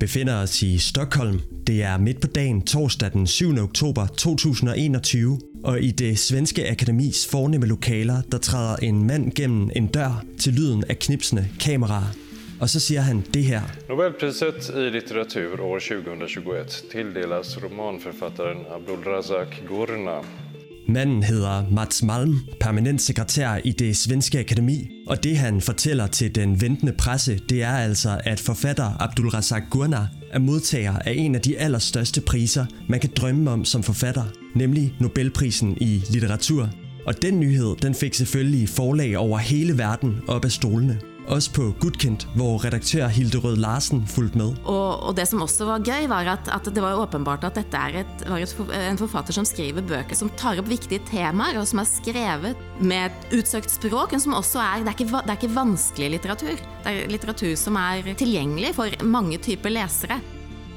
befinder os i Stockholm. Det er midt på dagen torsdag den 7. oktober 2021, og i det svenske akademis fornemme lokaler, der træder en mand gennem en dør til lyden af knipsende kameraer. Og så siger han det her. Nobelpriset i litteratur år 2021 tilldelas romanforfattaren Abdulrazak Gurna. Manden hedder Mats Malm, permanent sekretær i det svenske akademi, og det han fortæller til den ventende presse, det er altså, at forfatter Abdul Razak Gurna er modtager af en af de allerstørste priser, man kan drømme om som forfatter, nemlig Nobelprisen i litteratur. Og den nyhed, den fik selvfølgelig forlag over hele verden op af stolene. Også på Gudkendt, hvor redaktør Hilde Rød Larsen fulgte med. Og, og det som også var gøy, var at, at det var åbenbart at dette er et, var et, en forfatter som skriver bøger som tar op vigtige temaer, og som er skrevet med et utsøgt språk, men som også er, det er ikke, det er ikke vanskelig litteratur. Det er litteratur som er tilgjengelig for mange typer læsere.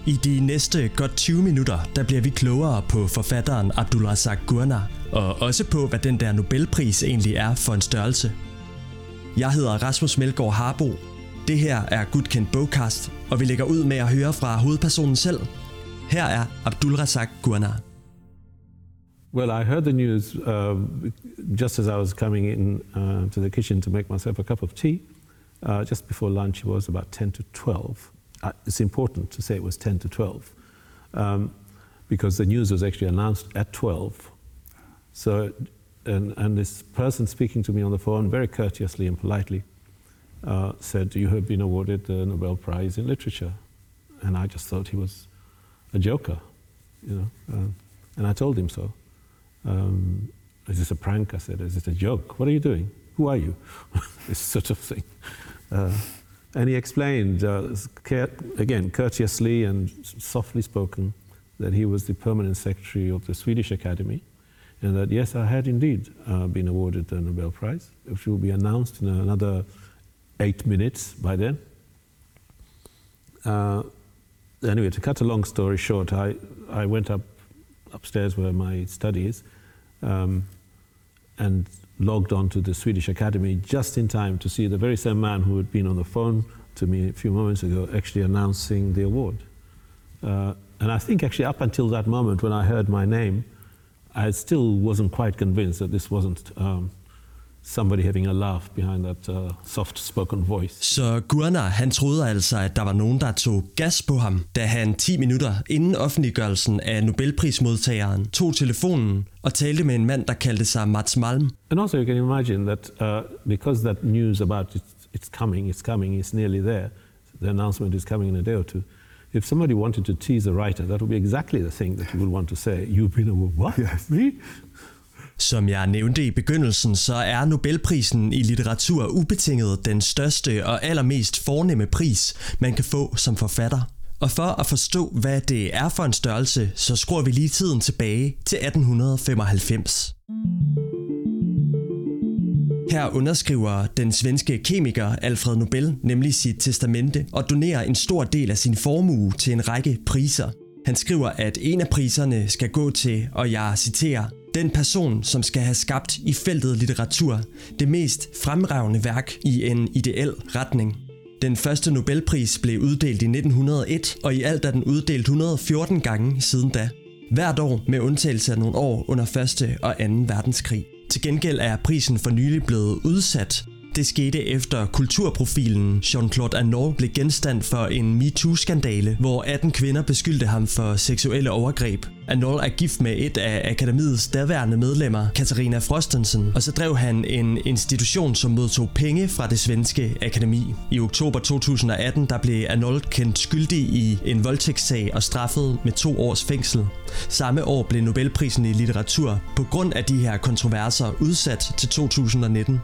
I de næste godt 20 minutter, der bliver vi klogere på forfatteren Abdulrazak Gurna, og også på, hvad den der Nobelpris egentlig er for en størrelse. Jeg hedder Rasmus Melgaard Harbo. Det her er Gudkendt Bogcast, og vi lægger ud med at høre fra hovedpersonen selv. Her er Abdul Razak Gurna. Well, I heard the news uh, just as I was coming in uh, to the kitchen to make myself a cup of tea. Uh, just before lunch, it was about 10 to 12. Uh, it's important to say it was 10 to 12 um, because the news was actually announced at 12. So and, and this person speaking to me on the phone very courteously and politely uh, said, You have been awarded the Nobel Prize in Literature. And I just thought he was a joker, you know. Uh, and I told him so. Um, is this a prank? I said, Is it a joke? What are you doing? Who are you? this sort of thing. Uh, and he explained, uh, again, courteously and softly spoken, that he was the permanent secretary of the Swedish Academy and that yes, I had indeed uh, been awarded the Nobel Prize, which will be announced in another eight minutes by then. Uh, anyway, to cut a long story short, I, I went up upstairs where my study is um, and logged on to the Swedish Academy just in time to see the very same man who had been on the phone to me a few moments ago actually announcing the award. Uh, and I think actually up until that moment when I heard my name, I still wasn't quite convinced that this wasn't um, somebody having a laugh behind that uh, soft-spoken voice. Så Gurna, han troede altså, at der var nogen, der tog gas på ham, da han 10 minutter inden offentliggørelsen af Nobelprismodtageren tog telefonen og talte med en mand, der kaldte sig Mats Malm. And also you can imagine that uh, because that news about it, it's coming, it's coming, it's nearly there, the announcement is coming in a day or two, if somebody wanted to tease a writer, that would be exactly the thing that you would want to say. You've been a what? Yes. Me? Som jeg nævnte i begyndelsen, så er Nobelprisen i litteratur ubetinget den største og allermest fornemme pris, man kan få som forfatter. Og for at forstå, hvad det er for en størrelse, så skruer vi lige tiden tilbage til 1895. Her underskriver den svenske kemiker Alfred Nobel nemlig sit testamente og donerer en stor del af sin formue til en række priser. Han skriver, at en af priserne skal gå til, og jeg citerer, den person, som skal have skabt i feltet litteratur det mest fremragende værk i en ideel retning. Den første Nobelpris blev uddelt i 1901, og i alt er den uddelt 114 gange siden da. Hvert år med undtagelse af nogle år under 1. og 2. verdenskrig. Til gengæld er prisen for nylig blevet udsat. Det skete efter kulturprofilen Jean-Claude Arnault blev genstand for en MeToo-skandale, hvor 18 kvinder beskyldte ham for seksuelle overgreb. Arnault er gift med et af akademiets daværende medlemmer, Katarina Frostensen, og så drev han en institution, som modtog penge fra det svenske akademi. I oktober 2018 der blev Arnault kendt skyldig i en voldtægtssag og straffet med to års fængsel. Samme år blev Nobelprisen i litteratur på grund af de her kontroverser udsat til 2019.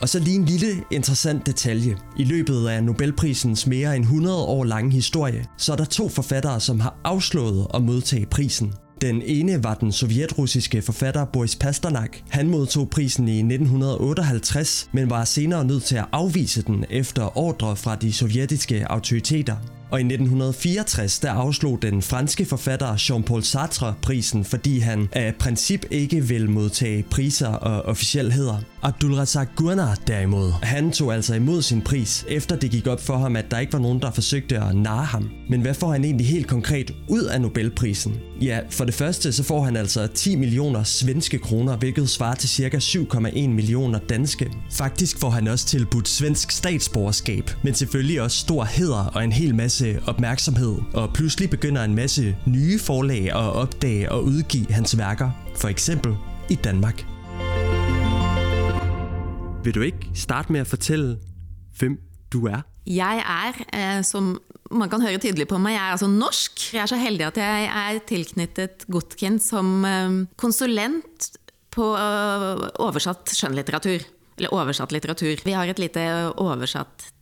Og så lige en lille interessant detalje. I løbet af Nobelprisens mere end 100 år lange historie, så er der to forfattere, som har afslået at modtage prisen. Den ene var den sovjetrussiske forfatter Boris Pasternak. Han modtog prisen i 1958, men var senere nødt til at afvise den efter ordre fra de sovjetiske autoriteter. Og i 1964 der afslog den franske forfatter Jean-Paul Sartre prisen, fordi han af princip ikke vil modtage priser og officielheder. Abdulrazak Gurnah derimod, han tog altså imod sin pris, efter det gik op for ham, at der ikke var nogen, der forsøgte at narre ham. Men hvad får han egentlig helt konkret ud af Nobelprisen? Ja, for det første så får han altså 10 millioner svenske kroner, hvilket svarer til ca. 7,1 millioner danske. Faktisk får han også tilbudt svensk statsborgerskab, men selvfølgelig også stor heder og en hel masse opmærksomhed. Og pludselig begynder en masse nye forlag at opdage og udgive hans værker, for eksempel i Danmark. Vil du ikke starte med at fortælle, hvem du er? Jeg er, eh, som man kan høre tydelig på mig, jeg er altså norsk. Jeg er så heldig at jeg er tilknyttet Gotkin som eh, konsulent på eh, oversatt skjønnlitteratur. Eller oversatt litteratur. Vi har et lite eh, oversatt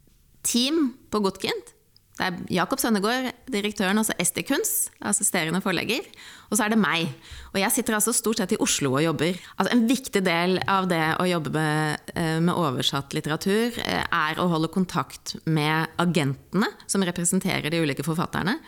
team på Gotkind det er Jakob Sønnegård, direktøren, altså SD Kunst, assisterende forlegger. Og så er det meg. Og jeg sitter altså stort sett i Oslo og jobber. Altså En viktig del av det å jobbe med, eh, med oversatt litteratur eh, er å holde kontakt med agentene som representerer de ulike forfatterne.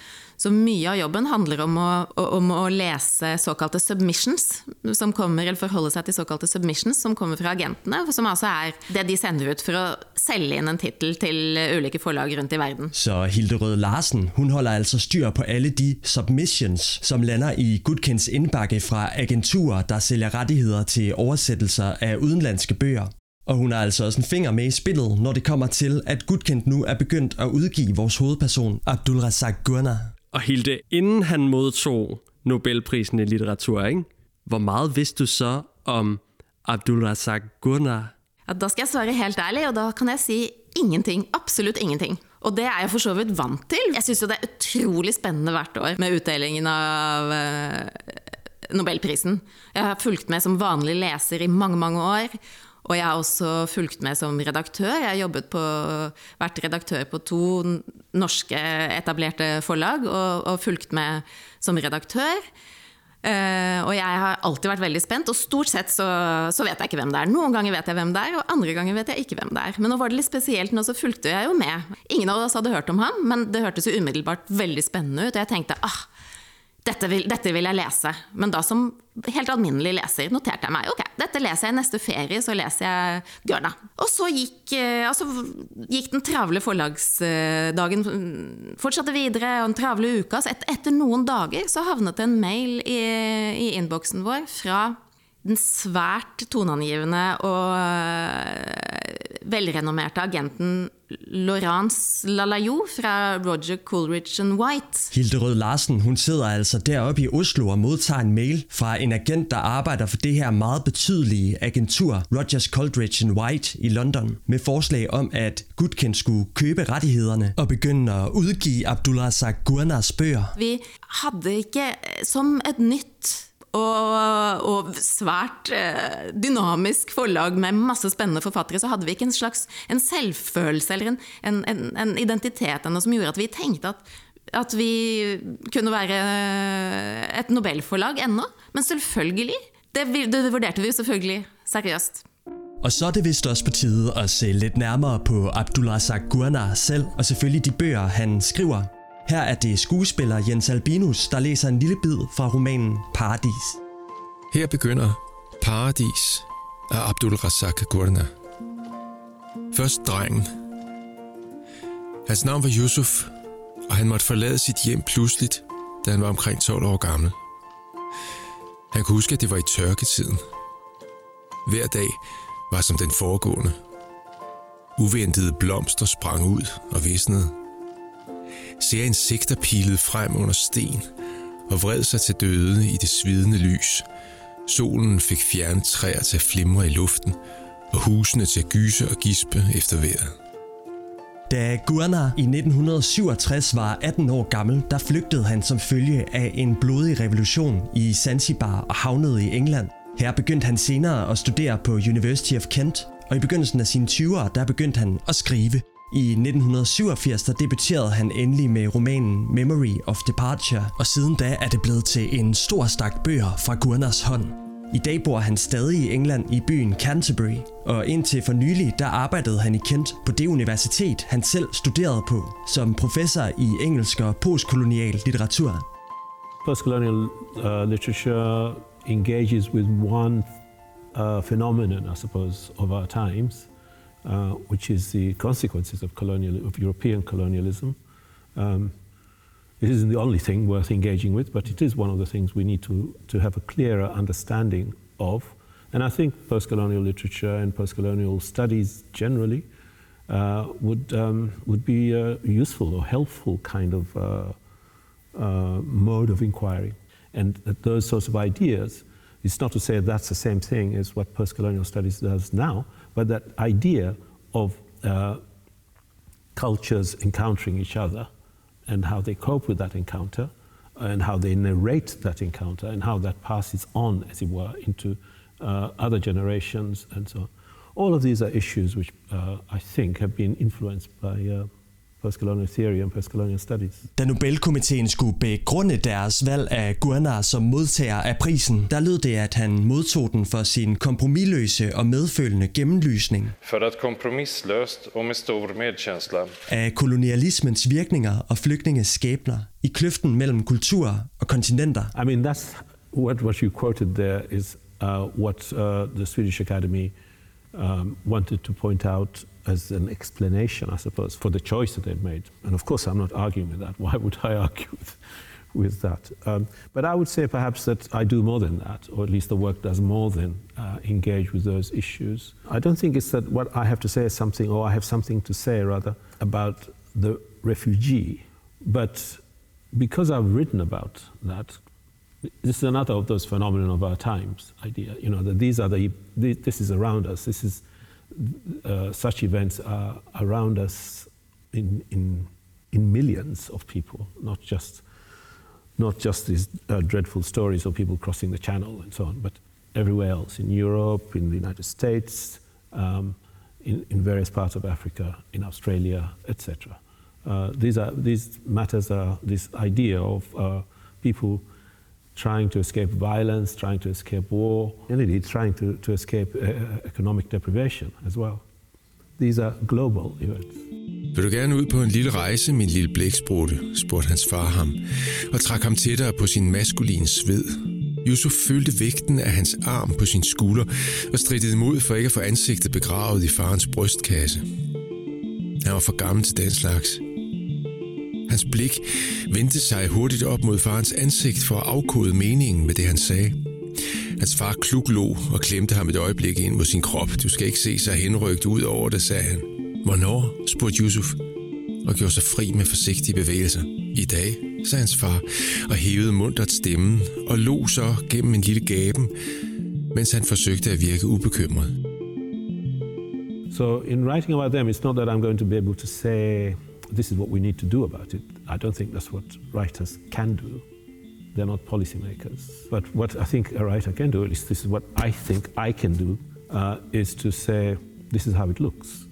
Så mye av jobben handler om å, om å, lese såkalte submissions, som kommer, eller forholde seg til såkalte submissions som kommer fra agentene, som altså er det de sender ut for å selge inn en tittel til ulike forlag rundt i verden. Så Hilde Rød Larsen hun holder altså styr på alle de submissions som lander i Gudkens innbakke fra agenturer, der selger rettigheter til oversættelser av utenlandske bøker. Og hun har altså også en finger med i spillet, når det kommer til, at Gudkendt nu er begyndt at udgive vores hovedperson, Abdulrazak Gurna. Og Hilde, inden han modtog Nobelprisen i litteratur, ikke? hvor meget vidste du så om Abdulrazak Gurnah? Ja, da skal jeg svare helt ærlig, og da kan jeg sige ingenting. Absolut ingenting. Og det er jeg for så vidt vant til. Jeg syns det er utrolig spændende hvert år med uddelingen av øh, Nobelprisen. Jeg har fulgt med som vanlig læser i mange, mange år. Og jeg har også fulgt med som redaktør. Jeg har jobbet på, vært redaktør på to norske etablerte forlag og, og fulgt med som redaktør. Uh, og jeg har alltid vært veldig spent, og stort sett så, så, vet jeg ikke hvem det er. Noen ganger vet jeg hvem det er, og andre ganger vet jeg ikke hvem det er. Men nå var det litt spesielt, nå så fulgte jeg jo med. Ingen av oss hadde hørt om ham, men det hørtes jo umiddelbart veldig spennende ut. Og jeg tenkte ah, dette vil, dette vil, jeg lese. Men da som helt alminnelig leser noterte jeg meg ok, dette leser jeg neste ferie, så leser jeg Gørna. Og så gikk, eh, altså, gikk den travle forlagsdagen mm, fortsatte videre, og den travle uka. Så et, etter noen dager så havnet det en mail i, i innboksen vår fra den svært toneangivende og eh, velrenommerte agenten Laurence Lalayo fra Roger Coolidge and White. Hilde Rød Larsen hun sidder altså deroppe i Oslo og modtager en mail fra en agent, der arbejder for det her meget betydelige agentur Rogers Coolidge and White i London, med forslag om, at Gudken skulle købe rettighederne og begynde at udgive Abdullah Gurnars bøger. Vi havde ikke som et nyt og, og, svært eh, dynamisk forlag med masse spennende forfattere, så hadde vi ikke en slags en selvfølelse eller en, en, en, identitet ennå som gjorde at vi tenkte at, at vi kunne være eh, et nobelforlag ennå. Men selvfølgelig. Det, det vurderte vi selvfølgelig seriøst. Og så er det vist også på tide at se lidt nærmere på Abdullah Gurnah selv, og selvfølgelig de bøger, han skriver. Her er det skuespiller Jens Albinus, der læser en lille bid fra romanen Paradis. Her begynder Paradis af Abdul Razak Gurna. Først drengen. Hans navn var Yusuf, og han måtte forlade sit hjem pludseligt, da han var omkring 12 år gammel. Han kunne huske, at det var i tørketiden. Hver dag var som den foregående. Uventede blomster sprang ud og visnede ser insekter pilet frem under sten og vred sig til døde i det svidende lys. Solen fik fjernet træer til at flimre i luften, og husene til at gyse og gispe efter vejret. Da Gurna i 1967 var 18 år gammel, der flygtede han som følge af en blodig revolution i Zanzibar og havnede i England. Her begyndte han senere at studere på University of Kent, og i begyndelsen af sine 20'ere, der begyndte han at skrive. I 1987 der debuterede han endelig med romanen Memory of Departure, og siden da er det blevet til en stor stak bøger fra Gurners hånd. I dag bor han stadig i England i byen Canterbury, og indtil for nylig der arbejdede han i Kent på det universitet, han selv studerede på, som professor i engelsk og postkolonial litteratur. Postcolonial uh, literature engages with one uh, phenomenon, I suppose, of our times, uh, which is the consequences of, colonial, of European colonialism. Um, it isn't the only thing worth engaging with, but it is one of the things we need to, to have a clearer understanding of. And I think post-colonial literature and post-colonial studies generally uh, would, um, would be a useful or helpful kind of uh, uh, mode of inquiry. And that those sorts of ideas, it's not to say that's the same thing as what post-colonial studies does now, but that idea of uh, cultures encountering each other and how they cope with that encounter and how they narrate that encounter and how that passes on, as it were, into uh, other generations and so on. All of these are issues which uh, I think have been influenced by uh, postcolonial theory and postcolonial studies. Da Nobelkomiteen skulle begrunde deres valg af Gurnar som modtager af prisen, der lød det, at han modtog den for sin kompromilløse og medfølende gennemlysning. För att kompromisslöst och med stor medkänsla af kolonialismens virkninger og flygtninges skæbner i kløften mellem kulturer og kontinenter. I mean, that's what, what you quoted there is uh, what uh, the Swedish Academy um, wanted to point out as an explanation, I suppose, for the choice that they've made. And of course, I'm not arguing with that. Why would I argue with, with that? Um, but I would say perhaps that I do more than that, or at least the work does more than uh, engage with those issues. I don't think it's that what I have to say is something, or I have something to say rather, about the refugee. But because I've written about that, this is another of those phenomena of our times idea, you know, that these are the, this is around us, this is uh, such events are around us in, in, in millions of people, not just, not just these uh, dreadful stories of people crossing the channel and so on, but everywhere else in Europe, in the United States, um, in, in various parts of Africa, in Australia, etc. Uh, these, are, these matters are this idea of uh, people trying to escape violence, trying to escape war, and indeed trying to, to escape uh, economic deprivation as well. These are global events. Vil du gerne ud på en lille rejse, min lille blæksprutte, spurgte hans far ham, og trak ham tættere på sin maskuline sved. Yusuf følte vægten af hans arm på sin skulder og strittede imod for ikke at få ansigtet begravet i farens brystkasse. Han var for gammel til den slags. Hans blik vendte sig hurtigt op mod farens ansigt for at afkode meningen med det, han sagde. Hans far kluglå og klemte ham et øjeblik ind mod sin krop. Du skal ikke se sig henrygt ud over det, sagde han. Hvornår? spurgte Yusuf og gjorde sig fri med forsigtige bevægelser. I dag, sagde hans far, og hævede muntert stemmen og lå så gennem en lille gaben, mens han forsøgte at virke ubekymret. So in writing about them, it's not that I'm going to be able to say this is what we need to do about it. I don't think that's what writers can do. They're not policymakers. But what I think a writer can do, at least this is what I think I can do, uh, is to say, this is how it looks.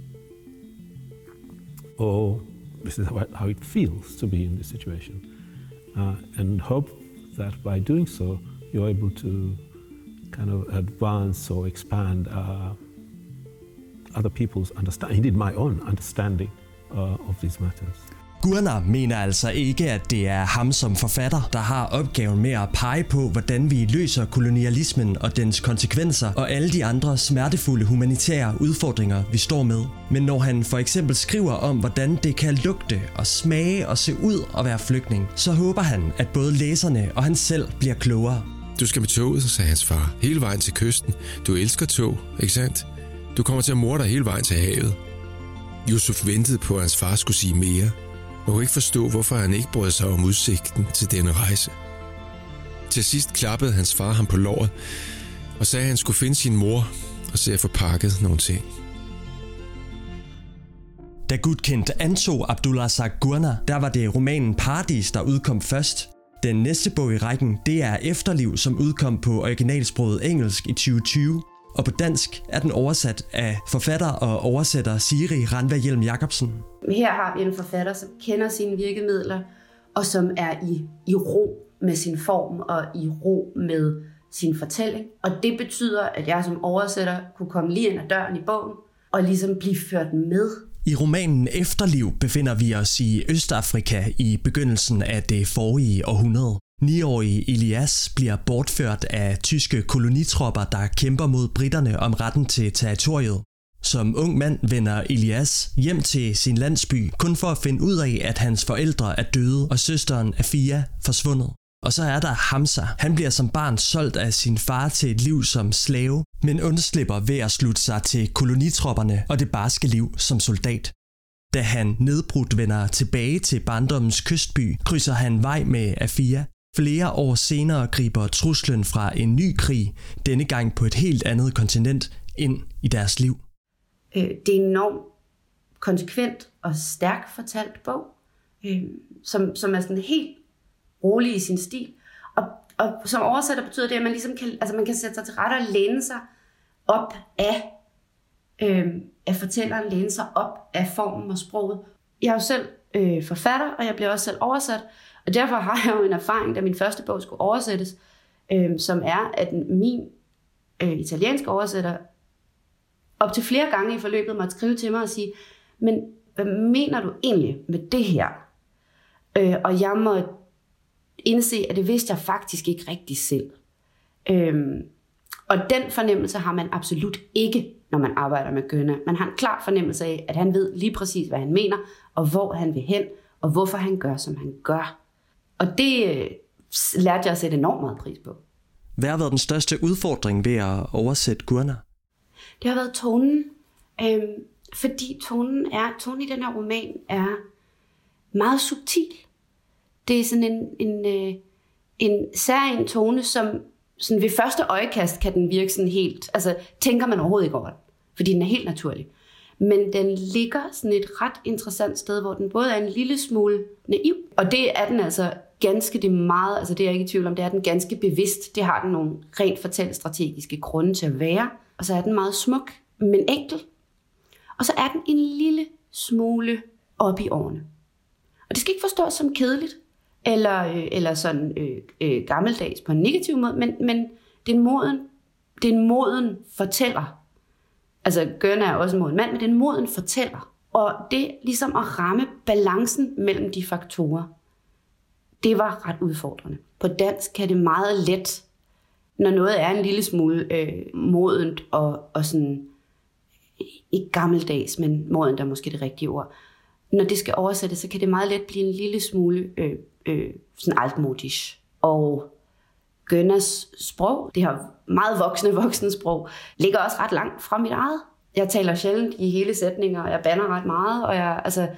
Or this is how it feels to be in this situation. Uh, and hope that by doing so, you're able to kind of advance or expand uh, other people's understanding, indeed my own understanding of these matters. Gurnar mener altså ikke, at det er ham som forfatter, der har opgaven med at pege på, hvordan vi løser kolonialismen og dens konsekvenser og alle de andre smertefulde humanitære udfordringer, vi står med. Men når han for eksempel skriver om, hvordan det kan lugte og smage og se ud at være flygtning, så håber han, at både læserne og han selv bliver klogere. Du skal med toget, sagde hans far, hele vejen til kysten. Du elsker tog, ikke sandt? Du kommer til at morde dig hele vejen til havet. Yusuf ventede på, at hans far skulle sige mere, og kunne ikke forstå, hvorfor han ikke brød sig om udsigten til denne rejse. Til sidst klappede hans far ham på låret og sagde, at han skulle finde sin mor og se at få pakket nogle ting. Da Gudkendt antog Abdullah Gurna, der var det romanen Paradis, der udkom først. Den næste bog i rækken, det er Efterliv, som udkom på originalsproget engelsk i 2020. Og på dansk er den oversat af forfatter og oversætter Siri Ranva Hjelm Jacobsen. Her har vi en forfatter, som kender sine virkemidler, og som er i, i ro med sin form og i ro med sin fortælling. Og det betyder, at jeg som oversætter kunne komme lige ind ad døren i bogen og ligesom blive ført med. I romanen Efterliv befinder vi os i Østafrika i begyndelsen af det forrige århundrede. Niårige Elias bliver bortført af tyske kolonitropper, der kæmper mod britterne om retten til territoriet. Som ung mand vender Elias hjem til sin landsby, kun for at finde ud af, at hans forældre er døde og søsteren Afia forsvundet. Og så er der Hamza. Han bliver som barn solgt af sin far til et liv som slave, men undslipper ved at slutte sig til kolonitropperne og det barske liv som soldat. Da han nedbrudt vender tilbage til barndommens kystby, krydser han vej med Afia. Flere år senere griber truslen fra en ny krig, denne gang på et helt andet kontinent, ind i deres liv. Øh, det er enormt konsekvent og stærkt fortalt bog, øh, som, som er sådan helt rolig i sin stil. Og, og som oversætter betyder det, at man ligesom kan, altså man kan sætte sig til rette og læne sig op af, øh, af fortælleren, læne sig op af formen og sproget. Jeg har jo selv øh, forfatter, og jeg bliver også selv oversat, og derfor har jeg jo en erfaring, da min første bog skulle oversættes, øh, som er, at min øh, italienske oversætter op til flere gange i forløbet måtte skrive til mig og sige, men hvad mener du egentlig med det her? Øh, og jeg må indse, at det vidste jeg faktisk ikke rigtig selv. Øhm, og den fornemmelse har man absolut ikke, når man arbejder med Gønne. Man har en klar fornemmelse af, at han ved lige præcis, hvad han mener, og hvor han vil hen, og hvorfor han gør, som han gør. Og det øh, lærte jeg at sætte enormt meget pris på. Hvad har været den største udfordring ved at oversætte Gurner? Det har været tonen. Øhm, fordi tonen, er, tonen i den her roman er meget subtil. Det er sådan en, en, øh, en særlig tone, som sådan ved første øjekast kan den virke sådan helt, altså tænker man overhovedet ikke over den, fordi den er helt naturlig. Men den ligger sådan et ret interessant sted, hvor den både er en lille smule naiv, og det er den altså ganske det meget, altså det er jeg ikke i tvivl om, det er den ganske bevidst. Det har den nogle rent fortællestrategiske grunde til at være. Og så er den meget smuk, men enkel. Og så er den en lille smule op i årene. Og det skal ikke forstås som kedeligt, eller, øh, eller sådan øh, øh, gammeldags på en negativ måde, men, men det er en moden, det er en moden fortæller. Altså, Gørne er også en moden mand, men den moden fortæller. Og det ligesom at ramme balancen mellem de faktorer, det var ret udfordrende. På dansk kan det meget let, når noget er en lille smule øh, modent og, og sådan, ikke gammeldags, men modent er måske det rigtige ord. Når det skal oversættes, så kan det meget let blive en lille smule øh, øh, sådan altmodisk. Og Gønners sprog, det her meget voksne voksne sprog, ligger også ret langt fra mit eget. Jeg taler sjældent i hele sætninger, og jeg banner ret meget, og jeg altså,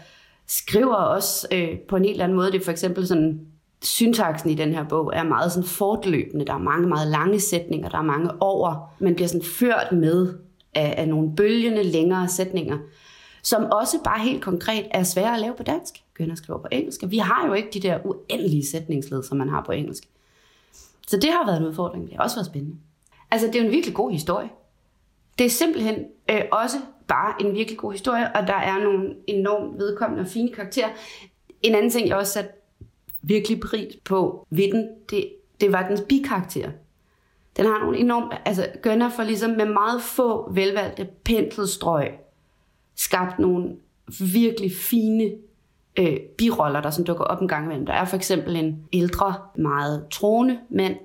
skriver også øh, på en helt anden måde. Det er for eksempel sådan, syntaksen i den her bog er meget sådan fortløbende. Der er mange meget lange sætninger, der er mange over. Man bliver sådan ført med af, af nogle bølgende længere sætninger som også bare helt konkret er svære at lave på dansk. Gønner skriver på engelsk. Vi har jo ikke de der uendelige sætningsled, som man har på engelsk. Så det har været en udfordring. Det har også været spændende. Altså, det er jo en virkelig god historie. Det er simpelthen øh, også bare en virkelig god historie, og der er nogle enormt vedkommende og fine karakterer. En anden ting, jeg også satte virkelig pris på ved den, det, det var dens bikarakter. Den har nogle enormt, altså Gønner for ligesom med meget få velvalgte penselstrøg skabt nogle virkelig fine øh, biroller, der sådan dukker op en gang imellem. Der er for eksempel en ældre, meget troende mand,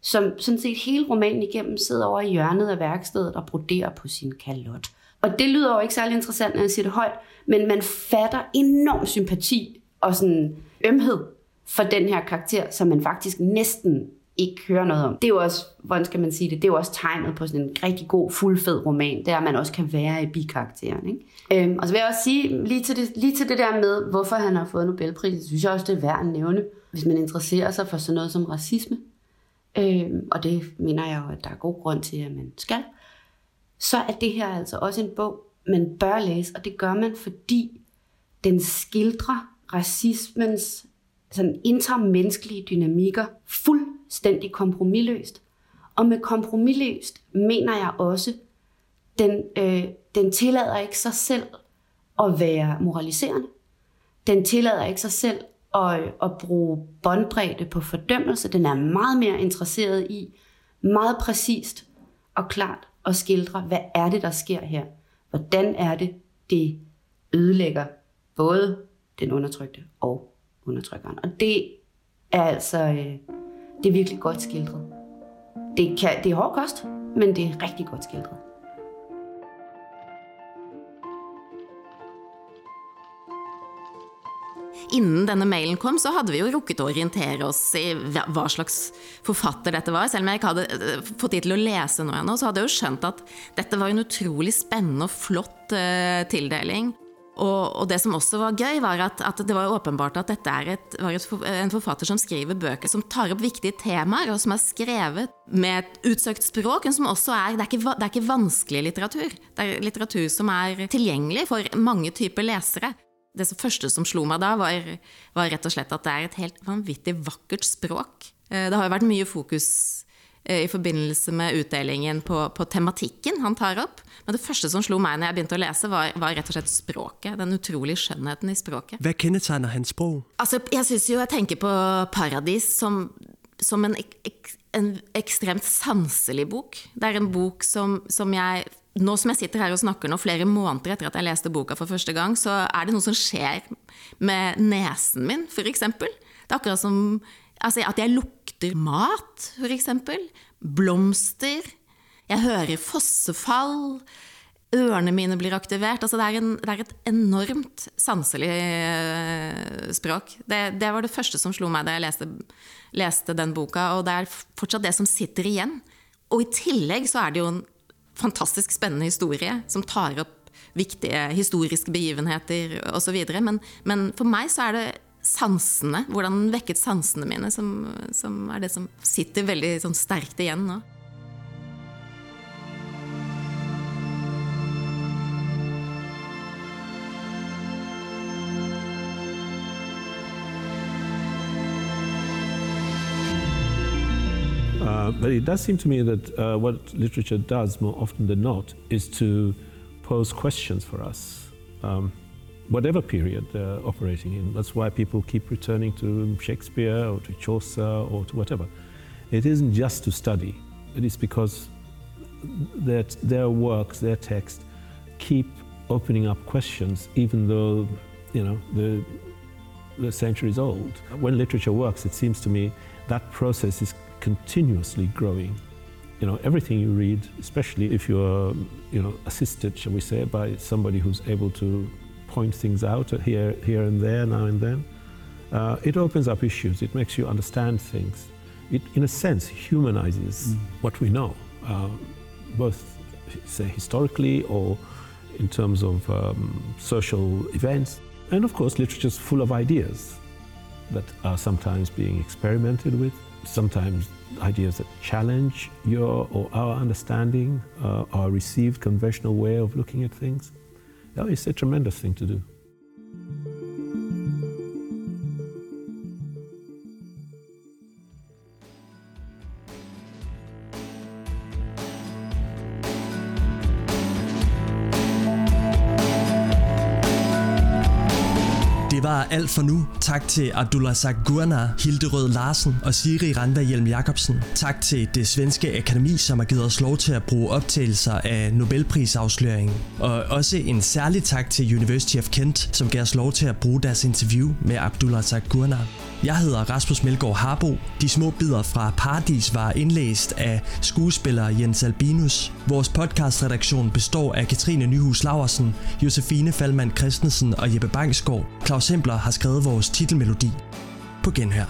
som sådan set hele romanen igennem sidder over i hjørnet af værkstedet og broderer på sin kalot. Og det lyder jo ikke særlig interessant, når jeg siger det højt, men man fatter enorm sympati og sådan ømhed for den her karakter, som man faktisk næsten ikke hører noget om. Det er jo også, hvordan skal man sige det, det er jo også tegnet på sådan en rigtig god, fuldfed roman, der man også kan være i bikarakteren. Ikke? Øhm, og så vil jeg også sige, lige til, det, lige til det der med, hvorfor han har fået Nobelprisen, synes jeg også, det er værd at nævne, hvis man interesserer sig for sådan noget som racisme. Øhm, og det mener jeg jo, at der er god grund til, at man skal. Så er det her altså også en bog, man bør læse, og det gør man, fordi den skildrer racismens sådan intermenneskelige dynamikker fuldstændig kompromilløst. Og med kompromilløst mener jeg også, den, øh, den tillader ikke sig selv at være moraliserende. Den tillader ikke sig selv at, at bruge båndbredde på fordømmelse. Den er meget mere interesseret i, meget præcist og klart at skildre, hvad er det, der sker her? Hvordan er det, det ødelægger både den undertrykte og undertrykkeren. Og det er altså, øh, det er virkelig godt skildret. Det, kan, det er hård kost, men det er rigtig godt skildret. Inden denne mailen kom, så havde vi jo rukket at orientere oss i hvad slags forfatter dette var. Selv om jeg ikke havde eh, fået tid til at læse noget endnu, så havde jeg jo skjønt at dette var en utrolig spændende og flott uh, tildeling. Og, og, det som også var gøy, var at, at det var åpenbart at dette er et, var et, en forfatter som skriver bøker som tar opp viktige temaer, og som er skrevet med et utsøkt språk, men som også er det, er ikke, det er ikke vanskelig litteratur. Det er litteratur som er tilgjengelig for mange typer lesere det som første som slo meg da, var, var, rett og slett at det er et helt vanvittig vakkert språk. Eh, det har jo vært mye fokus i forbindelse med utdelingen på, på, tematikken han tar opp. Men det første som slo meg når jeg begynte å lese, var, var rett og slett språket. Den utrolige skjønnheten i språket. Hva kjennetegner hans språk? Altså, jeg syns jo jeg tenker på 'Paradis' som, som en, en, ekstremt sanselig bok. Det er en bok som, som jeg nå som jeg sitter her og snakker nå, flere måneder etter at jeg leste boka for første gang, så er det noe som skjer med nesen min, f.eks. Det er akkurat som altså, at jeg lukter mat, f.eks. Blomster. Jeg hører fossefall. Ørene mine blir aktivert. Altså, det, er en, det er et enormt sanselig eh, språk. Det, det, var det første som slo meg da jeg leste, leste den boka, og det er fortsatt det som sitter igjen. Og i tillegg så er det jo en fantastisk spennende historie som tar opp viktige historiske begivenheter osv. Men, men for meg så er det sansene, hvordan den vekket sansene mine, som, som er det som sitter veldig sånn sterkt igjen nå. Uh, but it does seem to me that uh, what literature does more often than not is to pose questions for us, um, whatever period they're operating in. That's why people keep returning to Shakespeare or to Chaucer or to whatever. It isn't just to study, it is because their, their works, their text, keep opening up questions, even though you know the, the centuries old. When literature works, it seems to me that process is continuously growing. You know, everything you read, especially if you're, you know, assisted, shall we say, by somebody who's able to point things out here, here and there, now and then, uh, it opens up issues. It makes you understand things. It, in a sense, humanizes mm. what we know, uh, both, say, historically or in terms of um, social events. And of course, literature is full of ideas that are sometimes being experimented with sometimes ideas that challenge your or our understanding, uh, our received conventional way of looking at things. Oh, that is a tremendous thing to do. Alt for nu. Tak til Abdullah Gurnar, Hilderød Larsen og Siri Randa Hjelm Jacobsen. Tak til det svenske akademi, som har givet os lov til at bruge optagelser af Nobelprisafsløringen. Og også en særlig tak til University of Kent, som gav os lov til at bruge deres interview med Abdullah Gurnar. Jeg hedder Rasmus Melgaard Harbo. De små bidder fra Paradis var indlæst af skuespiller Jens Albinus. Vores podcastredaktion består af Katrine Nyhus Laversen, Josefine Falmand Christensen og Jeppe Bangsgaard. Claus Hempler har skrevet vores titelmelodi. På genhør.